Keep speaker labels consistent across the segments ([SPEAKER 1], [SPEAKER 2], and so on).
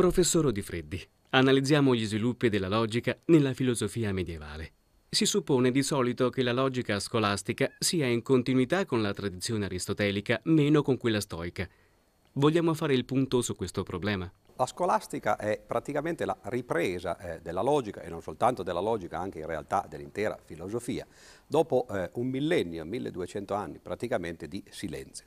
[SPEAKER 1] Professor Di Freddi, analizziamo gli sviluppi della logica nella filosofia medievale. Si suppone di solito che la logica scolastica sia in continuità con la tradizione aristotelica, meno con quella stoica. Vogliamo fare il punto su questo problema?
[SPEAKER 2] La scolastica è praticamente la ripresa eh, della logica, e non soltanto della logica, anche in realtà dell'intera filosofia, dopo eh, un millennio, 1200 anni praticamente di silenzio.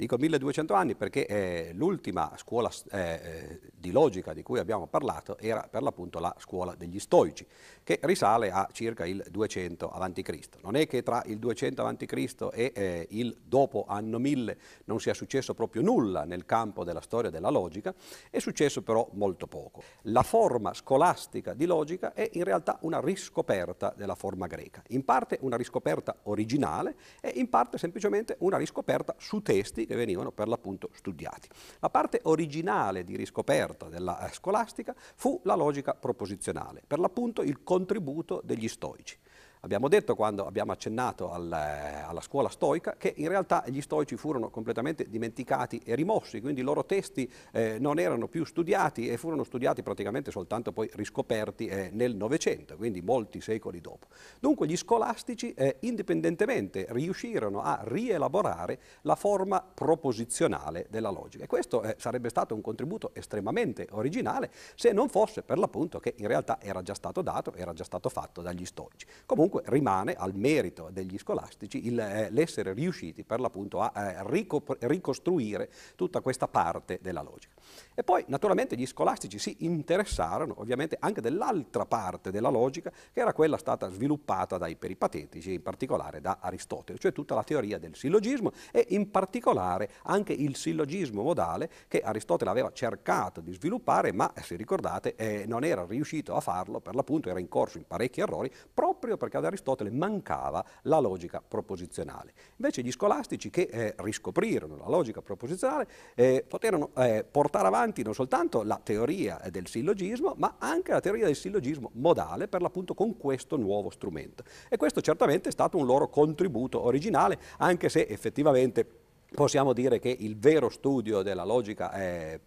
[SPEAKER 2] Dico 1200 anni perché eh, l'ultima scuola eh, eh, di logica di cui abbiamo parlato era per l'appunto la scuola degli stoici, che risale a circa il 200 a.C. Non è che tra il 200 a.C. e eh, il dopo anno 1000 non sia successo proprio nulla nel campo della storia della logica, è successo però molto poco. La forma scolastica di logica è in realtà una riscoperta della forma greca, in parte una riscoperta originale e in parte semplicemente una riscoperta su testi che venivano per l'appunto studiati. La parte originale di riscoperta della eh, scolastica fu la logica proposizionale, per l'appunto il contributo degli stoici. Abbiamo detto quando abbiamo accennato al, eh, alla scuola stoica che in realtà gli stoici furono completamente dimenticati e rimossi, quindi i loro testi eh, non erano più studiati e furono studiati praticamente soltanto poi riscoperti eh, nel Novecento, quindi molti secoli dopo. Dunque gli scolastici eh, indipendentemente riuscirono a rielaborare la forma proposizionale della logica e questo eh, sarebbe stato un contributo estremamente originale se non fosse per l'appunto che in realtà era già stato dato, era già stato fatto dagli stoici. Comunque comunque rimane al merito degli scolastici il, eh, l'essere riusciti per l'appunto a eh, ricostruire tutta questa parte della logica. E poi naturalmente gli scolastici si interessarono ovviamente anche dell'altra parte della logica che era quella stata sviluppata dai peripatetici, in particolare da Aristotele, cioè tutta la teoria del sillogismo e in particolare anche il sillogismo modale che Aristotele aveva cercato di sviluppare ma se ricordate eh, non era riuscito a farlo, per l'appunto era incorso in parecchi errori proprio perché ad Aristotele mancava la logica proposizionale. Invece gli scolastici che eh, riscoprirono la logica proposizionale eh, poterono eh, portare avanti non soltanto la teoria del sillogismo, ma anche la teoria del sillogismo modale, per l'appunto con questo nuovo strumento. E questo certamente è stato un loro contributo originale, anche se effettivamente Possiamo dire che il vero studio della logica eh,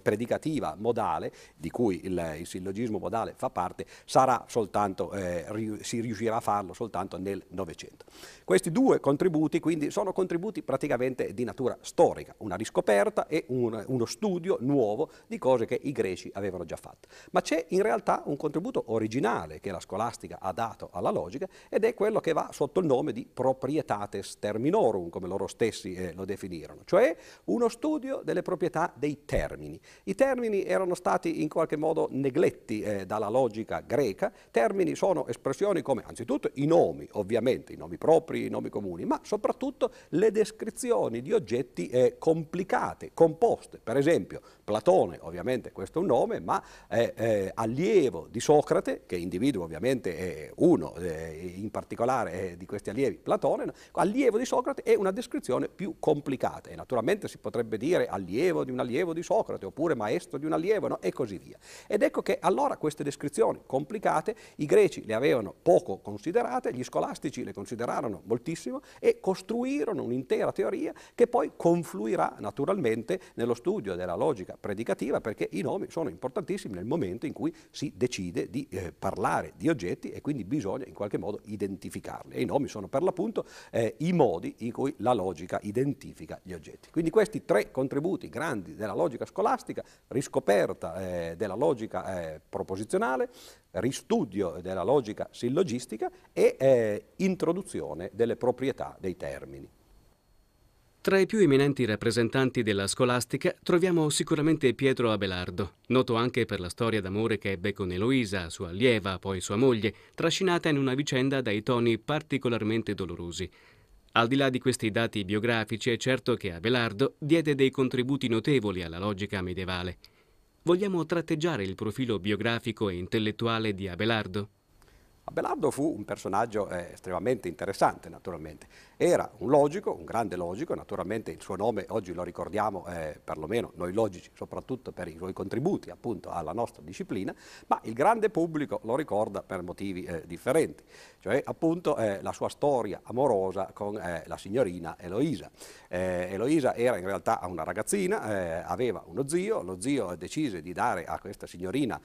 [SPEAKER 2] predicativa modale, di cui il, il, sillogismo modale fa parte, soltanto, eh, ri, si riuscirà a farlo soltanto nel Novecento. Questi due contributi quindi sono contributi praticamente di natura storica, una riscoperta e un, uno studio nuovo di cose che i greci avevano già fatto. Ma c'è in realtà un contributo originale che la scolastica ha dato alla logica ed è quello che va sotto il nome di proprietates terminorum, come loro stessi eh, lo definirono, cioè uno studio delle proprietà dei termini. I termini erano stati in qualche modo negletti eh, dalla logica greca, termini sono espressioni come anzitutto i nomi, ovviamente, i nomi propri, i nomi comuni, ma soprattutto le descrizioni di oggetti eh, complicate, composte. Per esempio, Platone, ovviamente questo è un nome, ma eh, allievo di Socrate, che individua ovviamente uno eh, in particolare eh, di questi allievi, Platone, allievo di Socrate è una descrizione più complicate e naturalmente si potrebbe dire allievo di un allievo di Socrate oppure maestro di un allievo no? e così via. Ed ecco che allora queste descrizioni complicate i greci le avevano poco considerate, gli scolastici le considerarono moltissimo e costruirono un'intera teoria che poi confluirà naturalmente nello studio della logica predicativa perché i nomi sono importantissimi nel momento in cui si decide di eh, parlare di oggetti e quindi bisogna in qualche modo identificarli. E i nomi sono per l'appunto eh, i modi in cui la logica identifica identifica gli oggetti. Quindi questi tre contributi grandi della logica scolastica, riscoperta eh, della logica eh, proposizionale, ristudio della logica sillogistica e eh, introduzione delle proprietà dei termini.
[SPEAKER 1] Tra i più eminenti rappresentanti della scolastica troviamo sicuramente Pietro Abelardo, noto anche per la storia d'amore che ebbe con Eloisa, sua allieva, poi sua moglie, trascinata in una vicenda dai toni particolarmente dolorosi. Al di là di questi dati biografici è certo che Abelardo diede dei contributi notevoli alla logica medievale. Vogliamo tratteggiare il profilo biografico e intellettuale di Abelardo?
[SPEAKER 2] Abelardo fu un personaggio eh, estremamente interessante, naturalmente. Era un logico, un grande logico, naturalmente il suo nome oggi lo ricordiamo, eh, perlomeno noi logici, soprattutto per i suoi contributi appunto alla nostra disciplina, ma il grande pubblico lo ricorda per motivi eh, differenti, cioè appunto eh, la sua storia amorosa con eh, la signorina Eloisa. Eh, Eloisa era in realtà una ragazzina, aveva uno zio, lo zio decise di dare a questa signorina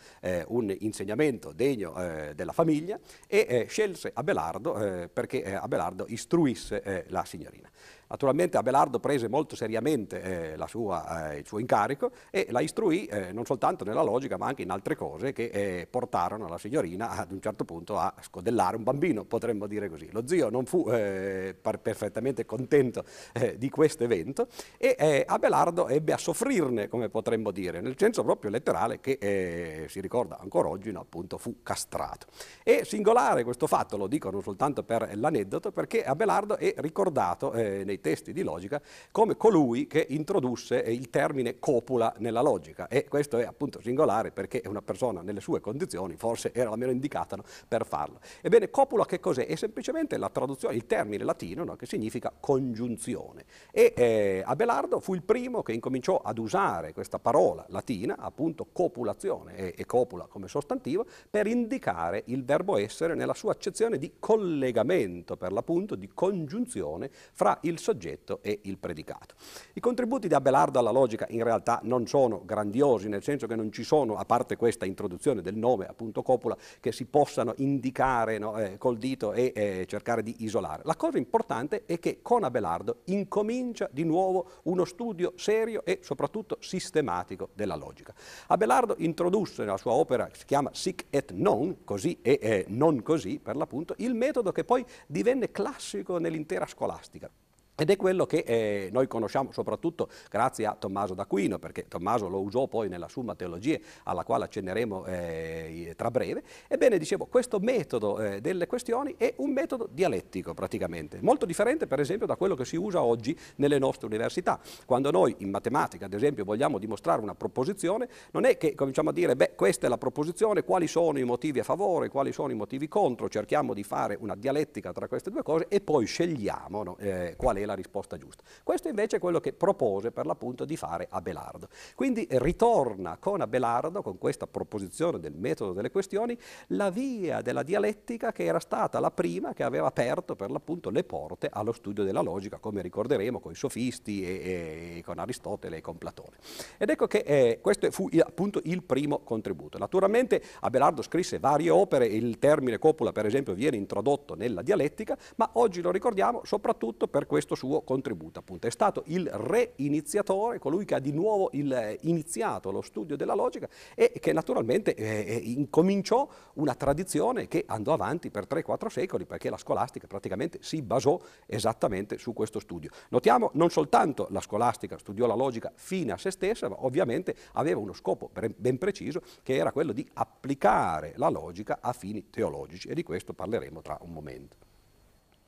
[SPEAKER 2] un insegnamento degno della famiglia e eh, scelse Abelardo eh, perché eh, Abelardo istruisse la signorina. Naturalmente Abelardo prese molto seriamente eh, sua, eh, il suo incarico e la istruì eh, non soltanto nella logica ma anche in altre cose che eh, portarono la signorina ad un certo punto a scodellare un bambino, potremmo dire così. Lo zio non fu eh, perfettamente contento eh, di questo evento e Abelardo ebbe a soffrirne, come potremmo dire, nel senso proprio letterale che si ricorda ancora oggi, no, appunto fu castrato. E singolare questo fatto, lo dico non soltanto per l'aneddoto, perché Abelardo è ricordato nei testi di logica come colui che introdusse il termine copula nella logica e questo è appunto singolare perché una persona nelle sue condizioni forse era la meno indicata no, per farlo. Ebbene, copula che cos'è? È semplicemente la traduzione, il termine latino no, che significa congiunzione e eh, Abelardo fu il primo che incominciò ad usare questa parola latina, appunto copulazione e, e copula come sostantivo, per indicare il verbo essere nella sua accezione di collegamento, per l'appunto di congiunzione fra il soggetto soggetto e il predicato. I contributi di Abelardo alla logica in realtà non sono grandiosi, nel senso che non ci sono, a parte questa introduzione del nome, appunto copula, che si possano indicare no, eh, col dito e eh, cercare di isolare. La cosa importante è che con Abelardo incomincia di nuovo uno studio serio e soprattutto sistematico della logica. Abelardo introdusse nella sua opera, che si chiama Sic et Non, così e eh, non così per l'appunto, il metodo che poi divenne classico nell'intera scolastica. Ed è quello che eh, noi conosciamo soprattutto grazie a Tommaso d'Aquino, perché Tommaso lo usò poi nella Summa Teologia, alla quale accenneremo eh, tra breve. Ebbene, dicevo, questo metodo eh, delle questioni è un metodo dialettico praticamente, molto differente per esempio da quello che si usa oggi nelle nostre università. Quando noi in matematica, ad esempio, vogliamo dimostrare una proposizione, non è che cominciamo a dire, beh, questa è la proposizione, quali sono i motivi a favore, quali sono i motivi contro, cerchiamo di fare una dialettica tra queste due cose e poi scegliamo no, eh, qual è la risposta giusta. Questo invece è quello che propose per l'appunto di fare Abelardo. Quindi ritorna con Abelardo, con questa proposizione del metodo delle questioni, la via della dialettica che era stata la prima che aveva aperto per l'appunto le porte allo studio della logica, come ricorderemo con i sofisti e, e con Aristotele e con Platone. Ed ecco che eh, questo fu appunto il primo contributo. Naturalmente Abelardo scrisse varie opere, il termine copula per esempio viene introdotto nella dialettica, ma oggi lo ricordiamo soprattutto per questo suo contributo. Appunto. È stato il reiniziatore, colui che ha di nuovo il, eh, iniziato lo studio della logica e che naturalmente eh, eh incominciò una tradizione che andò avanti per 3-4 secoli perché la scolastica praticamente si basò esattamente su questo studio. Notiamo non soltanto la scolastica studiò la logica fine a se stessa, ma ovviamente aveva uno scopo ben preciso che era quello di applicare la logica a fini teologici e di questo parleremo tra un momento.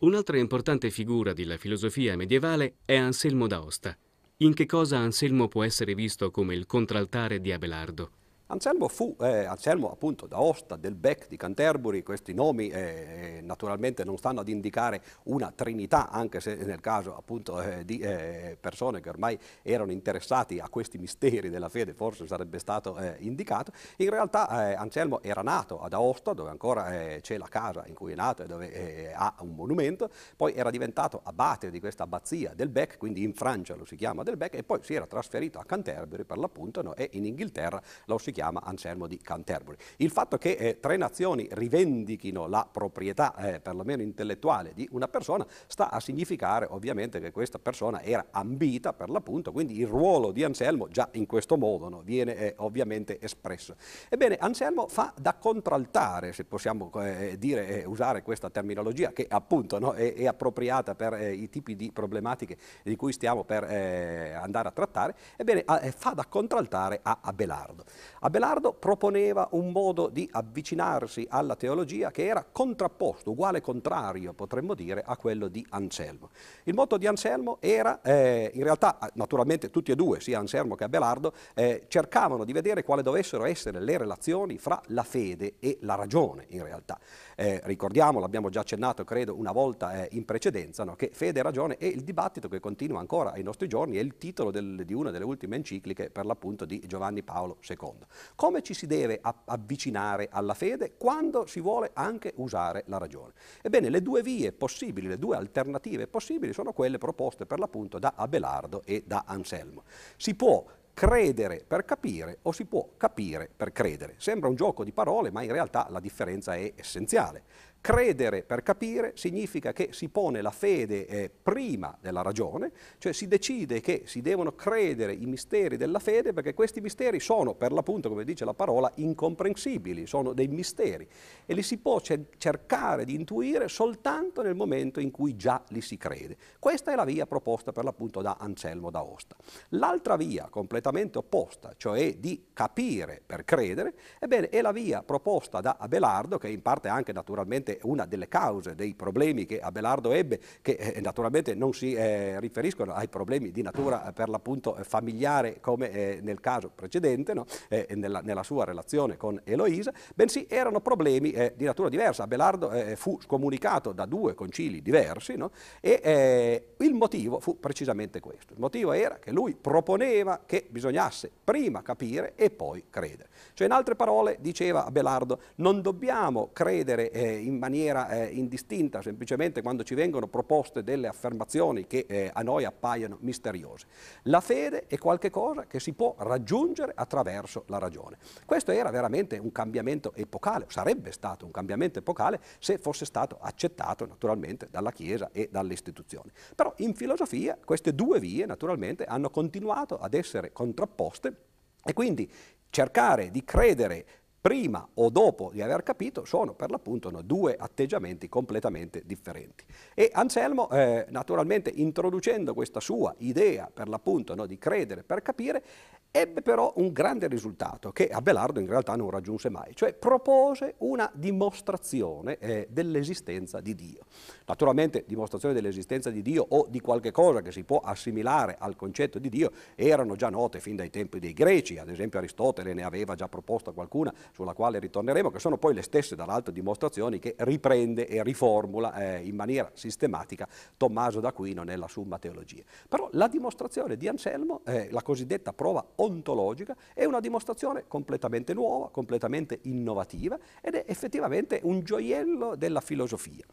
[SPEAKER 1] Un'altra importante figura della filosofia medievale è Anselmo d'Aosta. In che cosa Anselmo può essere visto come il contraltare di Abelardo?
[SPEAKER 2] Anselmo fu, eh, Anselmo appunto d'Aosta, del Bec, di Canterbury, questi nomi eh, naturalmente non stanno ad indicare una trinità, anche se nel caso appunto eh, di eh, persone che ormai erano interessati a questi misteri della fede forse sarebbe stato eh, indicato. In realtà eh, Anselmo era nato ad Aosta, dove ancora c'è la casa in cui è nato e dove ha un monumento, poi era diventato abate di questa abbazia del Bec, quindi in Francia lo si chiama del Bec, e poi si era trasferito a Canterbury per l'appunto no, e in Inghilterra lo si chiama chiama Anselmo di Canterbury. Il fatto che eh, tre nazioni rivendichino la proprietà, eh, perlomeno intellettuale, di una persona sta a significare ovviamente che questa persona era ambita per l'appunto, quindi il ruolo di Anselmo già in questo modo no, viene eh, ovviamente espresso. Ebbene, Anselmo fa da contraltare, se possiamo eh, dire, eh, usare questa terminologia, che appunto no, è, è, appropriata per eh, i tipi di problematiche di cui stiamo per andare a trattare, ebbene, fa da contraltare a Abelardo. Abelardo proponeva un modo di avvicinarsi alla teologia che era contrapposto, uguale contrario, potremmo dire, a quello di Anselmo. Il motto di Anselmo era, eh, in realtà, naturalmente tutti e due, sia Anselmo che Abelardo, eh, cercavano di vedere quali dovessero essere le relazioni fra la fede e la ragione, in realtà. Eh, ricordiamo, l'abbiamo già accennato, credo, una volta eh, in precedenza, no, che fede e ragione è il dibattito che continua ancora ai nostri giorni, è il titolo del, di una delle ultime encicliche, per l'appunto, di Giovanni Paolo II. Come ci si deve avvicinare alla fede quando si vuole anche usare la ragione? Ebbene, le due vie possibili, le due alternative possibili sono quelle proposte per l'appunto da Abelardo e da Anselmo. Si può credere per capire o si può capire per credere. Sembra un gioco di parole, ma in realtà la differenza è essenziale. Credere per capire significa che si pone la fede eh, prima della ragione, cioè si decide che si devono credere i misteri della fede perché questi misteri sono, per l'appunto, come dice la parola, incomprensibili, sono dei misteri e li si può cercare di intuire soltanto nel momento in cui già li si crede. Questa è la via proposta per l'appunto da Anselmo d'Aosta. L'altra via, completamente opposta, cioè di capire per credere, ebbene è la via proposta da Abelardo, che in parte anche naturalmente probabilmente una delle cause dei problemi che Abelardo ebbe, che eh, naturalmente non si eh, riferiscono ai problemi di natura eh, per l'appunto eh, familiare come eh, nel caso precedente, no? eh, nella, nella, sua relazione con Eloisa, bensì erano problemi di natura diversa. Abelardo fu scomunicato da due concili diversi no? e il motivo fu precisamente questo. Il motivo era che lui proponeva che bisognasse prima capire e poi credere. Cioè in altre parole diceva Abelardo non dobbiamo credere in maniera eh, indistinta, semplicemente quando ci vengono proposte delle affermazioni che eh, a noi appaiono misteriose. La fede è qualcosa che si può raggiungere attraverso la ragione. Questo era veramente un cambiamento epocale, sarebbe stato un cambiamento epocale se fosse stato accettato naturalmente dalla Chiesa e dalle istituzioni. Però in filosofia queste due vie naturalmente hanno continuato ad essere contrapposte e quindi cercare di credere prima o dopo di aver capito sono per l'appunto no, due atteggiamenti completamente differenti. E Anselmo, eh, naturalmente introducendo questa sua idea per l'appunto no, di credere per capire, ebbe però un grande risultato che Abelardo in realtà non raggiunse mai, cioè propose una dimostrazione eh, dell'esistenza di Dio. Naturalmente dimostrazione dell'esistenza di Dio o di qualche cosa che si può assimilare al concetto di Dio erano già note fin dai tempi dei greci, ad esempio Aristotele ne aveva già proposta qualcuna sulla quale ritorneremo, che sono poi le stesse dall'alto dimostrazioni che riprende e riformula eh, in maniera sistematica Tommaso d'Aquino nella Summa Teologia. Però la dimostrazione di Anselmo, eh, la cosiddetta prova ontologica, è una dimostrazione completamente nuova, completamente innovativa ed è effettivamente un gioiello della filosofia.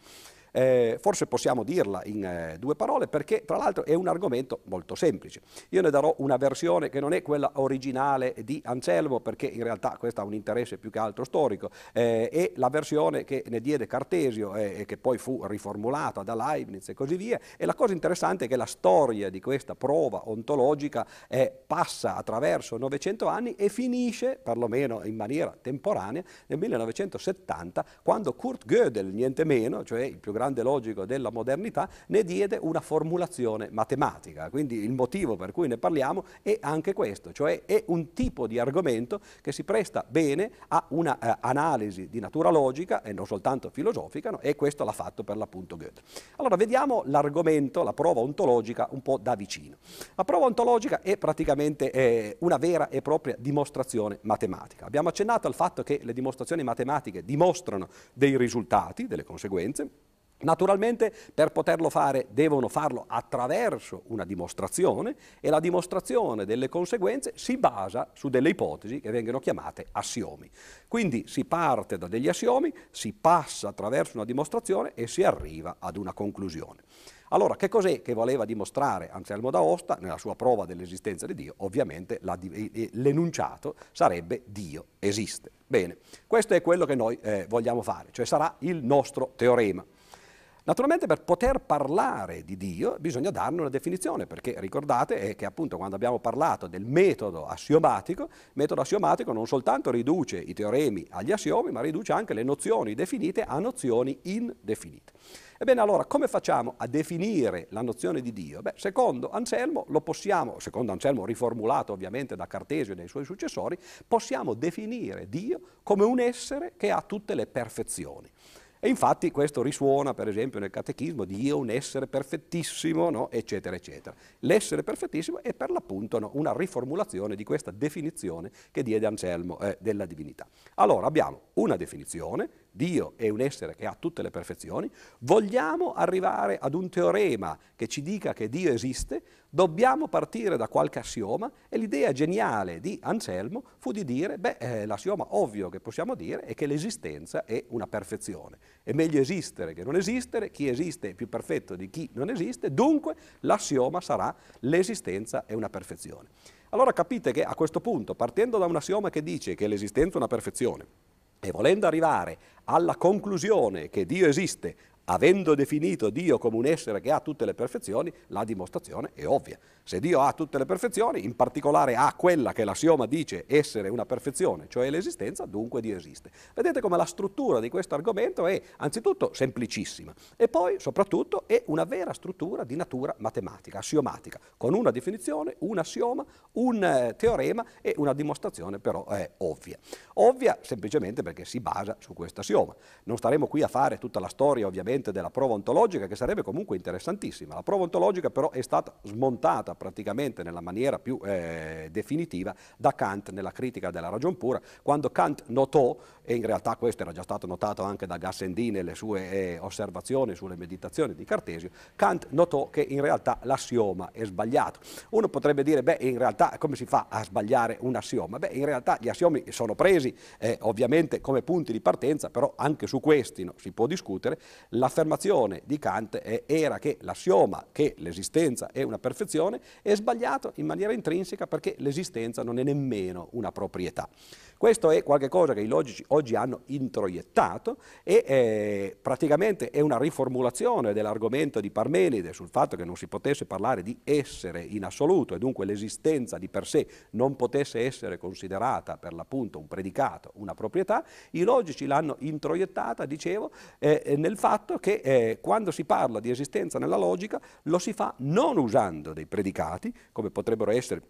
[SPEAKER 2] Eh, forse possiamo dirla in eh, due parole perché tra l'altro è un argomento molto semplice. Io ne darò una versione che non è quella originale di Anselmo perché in realtà questo ha un interesse più che altro storico, eh, è la versione che ne diede Cartesio eh, e che poi fu riformulata da Leibniz e così via. E la cosa interessante è che la storia di questa prova ontologica eh, passa attraverso 900 anni e finisce, perlomeno in maniera temporanea, nel 1970 quando Kurt Gödel, niente meno, cioè il più grande logico della modernità, ne diede una formulazione matematica. Quindi il motivo per cui ne parliamo è anche questo, cioè è un tipo di argomento che si presta bene a un'analisi eh, di natura logica e non soltanto filosofica, no? e questo l'ha fatto per l'appunto Goethe. Allora vediamo l'argomento, la prova ontologica un po' da vicino. La prova ontologica è praticamente eh, una vera e propria dimostrazione matematica. Abbiamo accennato al fatto che le dimostrazioni matematiche dimostrano dei risultati, delle conseguenze, Naturalmente per poterlo fare devono farlo attraverso una dimostrazione e la dimostrazione delle conseguenze si basa su delle ipotesi che vengono chiamate assiomi. Quindi si parte da degli assiomi, si passa attraverso una dimostrazione e si arriva ad una conclusione. Allora, che cos'è che voleva dimostrare Anselmo d'Aosta nella sua prova dell'esistenza di Dio? Ovviamente l'enunciato sarebbe Dio esiste. Bene, questo è quello che noi eh, vogliamo fare, cioè sarà il nostro teorema. Naturalmente per poter parlare di Dio bisogna darne una definizione, perché ricordate che appunto quando abbiamo parlato del metodo assiomatico, il metodo assiomatico non soltanto riduce i teoremi agli assiomi, ma riduce anche le nozioni definite a nozioni indefinite. Ebbene allora, come facciamo a definire la nozione di Dio? Beh, secondo Anselmo lo possiamo, secondo Anselmo riformulato ovviamente da Cartesio e dai suoi successori, possiamo definire Dio come un essere che ha tutte le perfezioni. E infatti questo risuona, per esempio, nel catechismo di Dio un essere perfettissimo, no? eccetera, eccetera. L'essere perfettissimo è per l'appunto no, una riformulazione di questa definizione che diede Anselmo eh, della divinità. Allora abbiamo una definizione, Dio è un essere che ha tutte le perfezioni, vogliamo arrivare ad un teorema che ci dica che Dio esiste, dobbiamo partire da qualche assioma e l'idea geniale di Anselmo fu di dire, beh, eh, l'assioma ovvio che possiamo dire è che l'esistenza è una perfezione. È meglio esistere che non esistere, chi esiste è più perfetto di chi non esiste, dunque l'assioma sarà l'esistenza è una perfezione. Allora capite che a questo punto, partendo da un assioma che dice che l'esistenza è una perfezione, e volendo arrivare alla conclusione che Dio esiste, avendo definito Dio come un essere che ha tutte le perfezioni, la dimostrazione è ovvia. Se Dio ha tutte le perfezioni, in particolare ha quella che l'assioma dice essere una perfezione, cioè l'esistenza, dunque Dio esiste. Vedete come la struttura di questo argomento è anzitutto semplicissima e poi soprattutto è una vera struttura di natura matematica, assiomatica, con una definizione, un assioma, un eh, teorema e una dimostrazione però è ovvia. Ovvia semplicemente perché si basa su questo assioma. Non staremo qui a fare tutta la storia ovviamente della prova ontologica che sarebbe comunque interessantissima. La prova ontologica però è stata smontata praticamente nella maniera più eh, definitiva da Kant nella critica della ragion pura, quando Kant notò, e in realtà questo era già stato notato anche da Gassendi nelle sue eh, osservazioni sulle meditazioni di Cartesio, Kant notò che in realtà l'assioma è sbagliato. Uno potrebbe dire, beh, in realtà come si fa a sbagliare un assioma? Beh, in realtà gli assiomi sono presi eh, ovviamente come punti di partenza, però anche su questi no, si può discutere. L'affermazione di Kant era che l'assioma che l'esistenza è una perfezione è sbagliato in maniera intrinseca perché l'esistenza non è nemmeno una proprietà. Questo è qualcosa che i logici oggi hanno introiettato e eh, praticamente è una riformulazione dell'argomento di Parmenide sul fatto che non si potesse parlare di essere in assoluto e dunque l'esistenza di per sé non potesse essere considerata per l'appunto un predicato, una proprietà. I logici l'hanno introiettata, dicevo, eh, nel fatto che eh, quando si parla di esistenza nella logica lo si fa non usando dei predicati, come potrebbero essere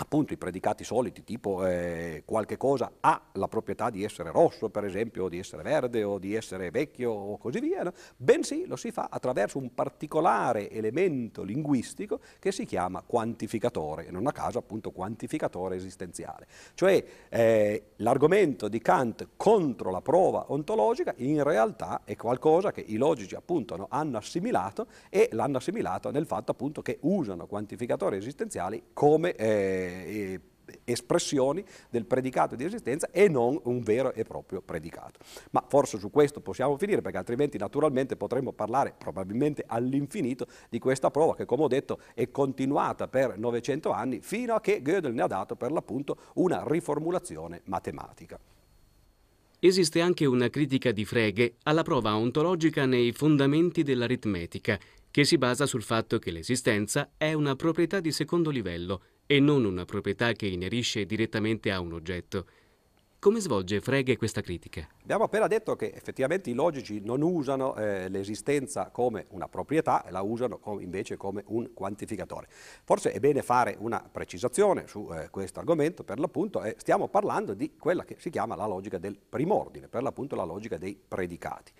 [SPEAKER 2] appunto i predicati soliti, tipo eh, qualche cosa ha la proprietà di essere rosso, per esempio, o di essere verde, o di essere vecchio, o così via, no? bensì lo si fa attraverso un particolare elemento linguistico che si chiama quantificatore, e non a caso appunto quantificatore esistenziale. Cioè eh, l'argomento di Kant contro la prova ontologica in realtà è qualcosa che i logici appunto no, hanno assimilato e l'hanno assimilato nel fatto appunto che usano quantificatori esistenziali come... Eh, eh, espressioni del predicato di esistenza e non un vero e proprio predicato. Ma forse su questo possiamo finire perché altrimenti naturalmente potremmo parlare probabilmente all'infinito di questa prova che come ho detto è continuata per 900 anni fino a che Gödel ne ha dato per l'appunto una riformulazione matematica.
[SPEAKER 1] Esiste anche una critica di Frege alla prova ontologica nei fondamenti dell'aritmetica, che si basa sul fatto che l'esistenza è una proprietà di secondo livello e non una proprietà che inerisce direttamente a un oggetto. Come svolge Frege questa critica?
[SPEAKER 2] Abbiamo appena detto che effettivamente i logici non usano eh, l'esistenza come una proprietà, la usano com- invece come un quantificatore. Forse è bene fare una precisazione su eh, questo argomento, per l'appunto eh, stiamo parlando di quella che si chiama la logica del primordine, per l'appunto la logica dei predicati.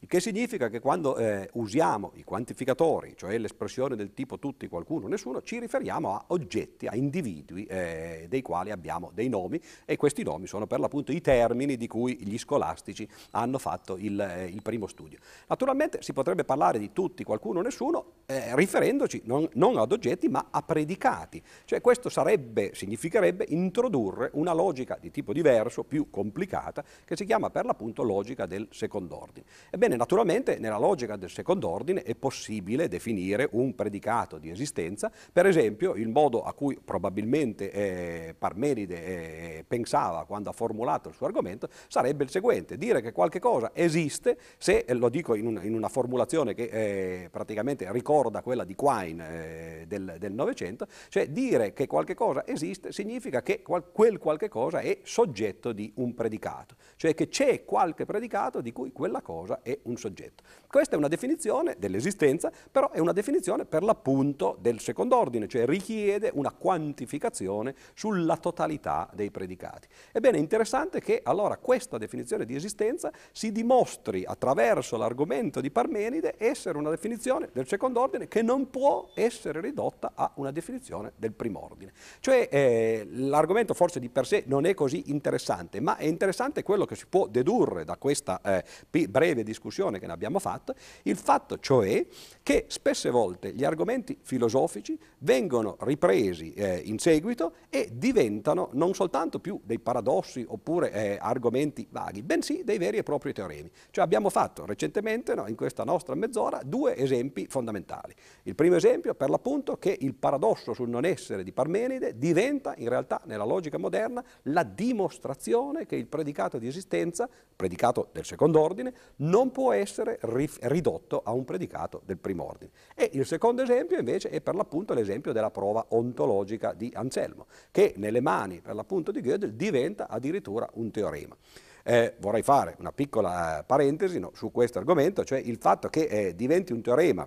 [SPEAKER 2] Il che significa che quando eh, usiamo i quantificatori, cioè l'espressione del tipo tutti, qualcuno, nessuno, ci riferiamo a oggetti, a individui eh, dei quali abbiamo dei nomi e questi nomi sono per l'appunto i termini di cui gli scolastici hanno fatto il, eh, il primo studio. Naturalmente si potrebbe parlare di tutti, qualcuno, nessuno, eh, riferendoci non, non ad oggetti ma a predicati. Cioè questo sarebbe, significherebbe introdurre una logica di tipo diverso, più complicata, che si chiama per l'appunto logica del secondo ordine. Ebbene, Ebbene, naturalmente nella logica del secondo ordine è possibile definire un predicato di esistenza, per esempio il modo a cui probabilmente eh, Parmenide eh, pensava quando ha formulato il suo argomento sarebbe il seguente, dire che qualche cosa esiste, se eh, lo dico in, un, in, una formulazione che eh, praticamente ricorda quella di Quine eh, del Novecento, cioè dire che qualche cosa esiste significa che qual, quel qualche cosa è soggetto di un predicato, cioè che c'è qualche predicato di cui quella cosa è un soggetto. Questa è una definizione dell'esistenza, però è una definizione per l'appunto del secondo ordine, cioè richiede una quantificazione sulla totalità dei predicati. Ebbene, è interessante che allora questa definizione di esistenza si dimostri attraverso l'argomento di Parmenide essere una definizione del secondo ordine che non può essere ridotta a una definizione del primo ordine. Cioè eh, l'argomento forse di per sé non è così interessante, ma è interessante quello che si può dedurre da questa eh, breve discussione che ne abbiamo fatto, il fatto cioè che spesse volte gli argomenti filosofici vengono ripresi eh, in seguito e diventano non soltanto più dei paradossi oppure eh, argomenti vaghi, bensì dei veri e propri teoremi. Cioè abbiamo fatto recentemente, no, in questa nostra mezz'ora, due esempi fondamentali. Il primo esempio, per l'appunto, che il paradosso sul non essere di Parmenide diventa in realtà nella logica moderna la dimostrazione che il predicato di esistenza, predicato del secondo ordine, non può essere ridotto a un predicato del primo ordine. E il secondo esempio invece è per l'appunto l'esempio della prova ontologica di Anselmo, che nelle mani per l'appunto di Gödel diventa addirittura un teorema. Eh, vorrei fare una piccola parentesi no, su questo argomento, cioè il fatto che eh, diventi un teorema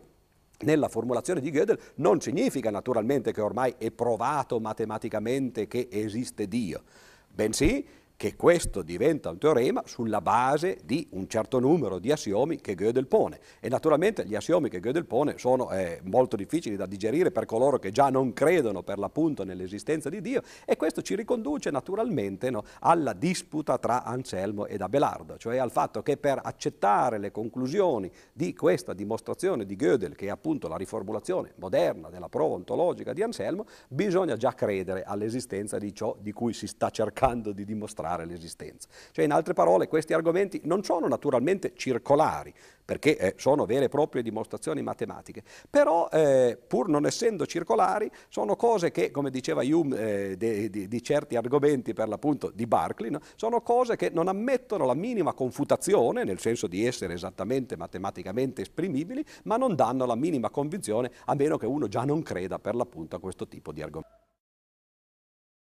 [SPEAKER 2] nella formulazione di Gödel non significa naturalmente che ormai è provato matematicamente che esiste Dio, bensì che questo diventa un teorema sulla base di un certo numero di assiomi che Gödel pone. E naturalmente gli assiomi che Gödel pone sono eh, molto difficili da digerire per coloro che già non credono per l'appunto nell'esistenza di Dio e questo ci riconduce naturalmente no, alla disputa tra Anselmo ed Abelardo, cioè al fatto che per accettare le conclusioni di questa dimostrazione di Gödel, che è appunto la riformulazione moderna della prova ontologica di Anselmo, bisogna già credere all'esistenza di ciò di cui si sta cercando di dimostrare dimostrare l'esistenza. Cioè, in altre parole, questi argomenti non sono naturalmente circolari, perché eh, sono vere e proprie dimostrazioni matematiche, però eh, pur non essendo circolari sono cose che, come diceva Hume eh, di, di, di, certi argomenti per l'appunto di Berkeley, no? sono cose che non ammettono la minima confutazione, nel senso di essere esattamente matematicamente esprimibili, ma non danno la minima convinzione, a meno che uno già non creda per l'appunto a questo tipo di argomenti.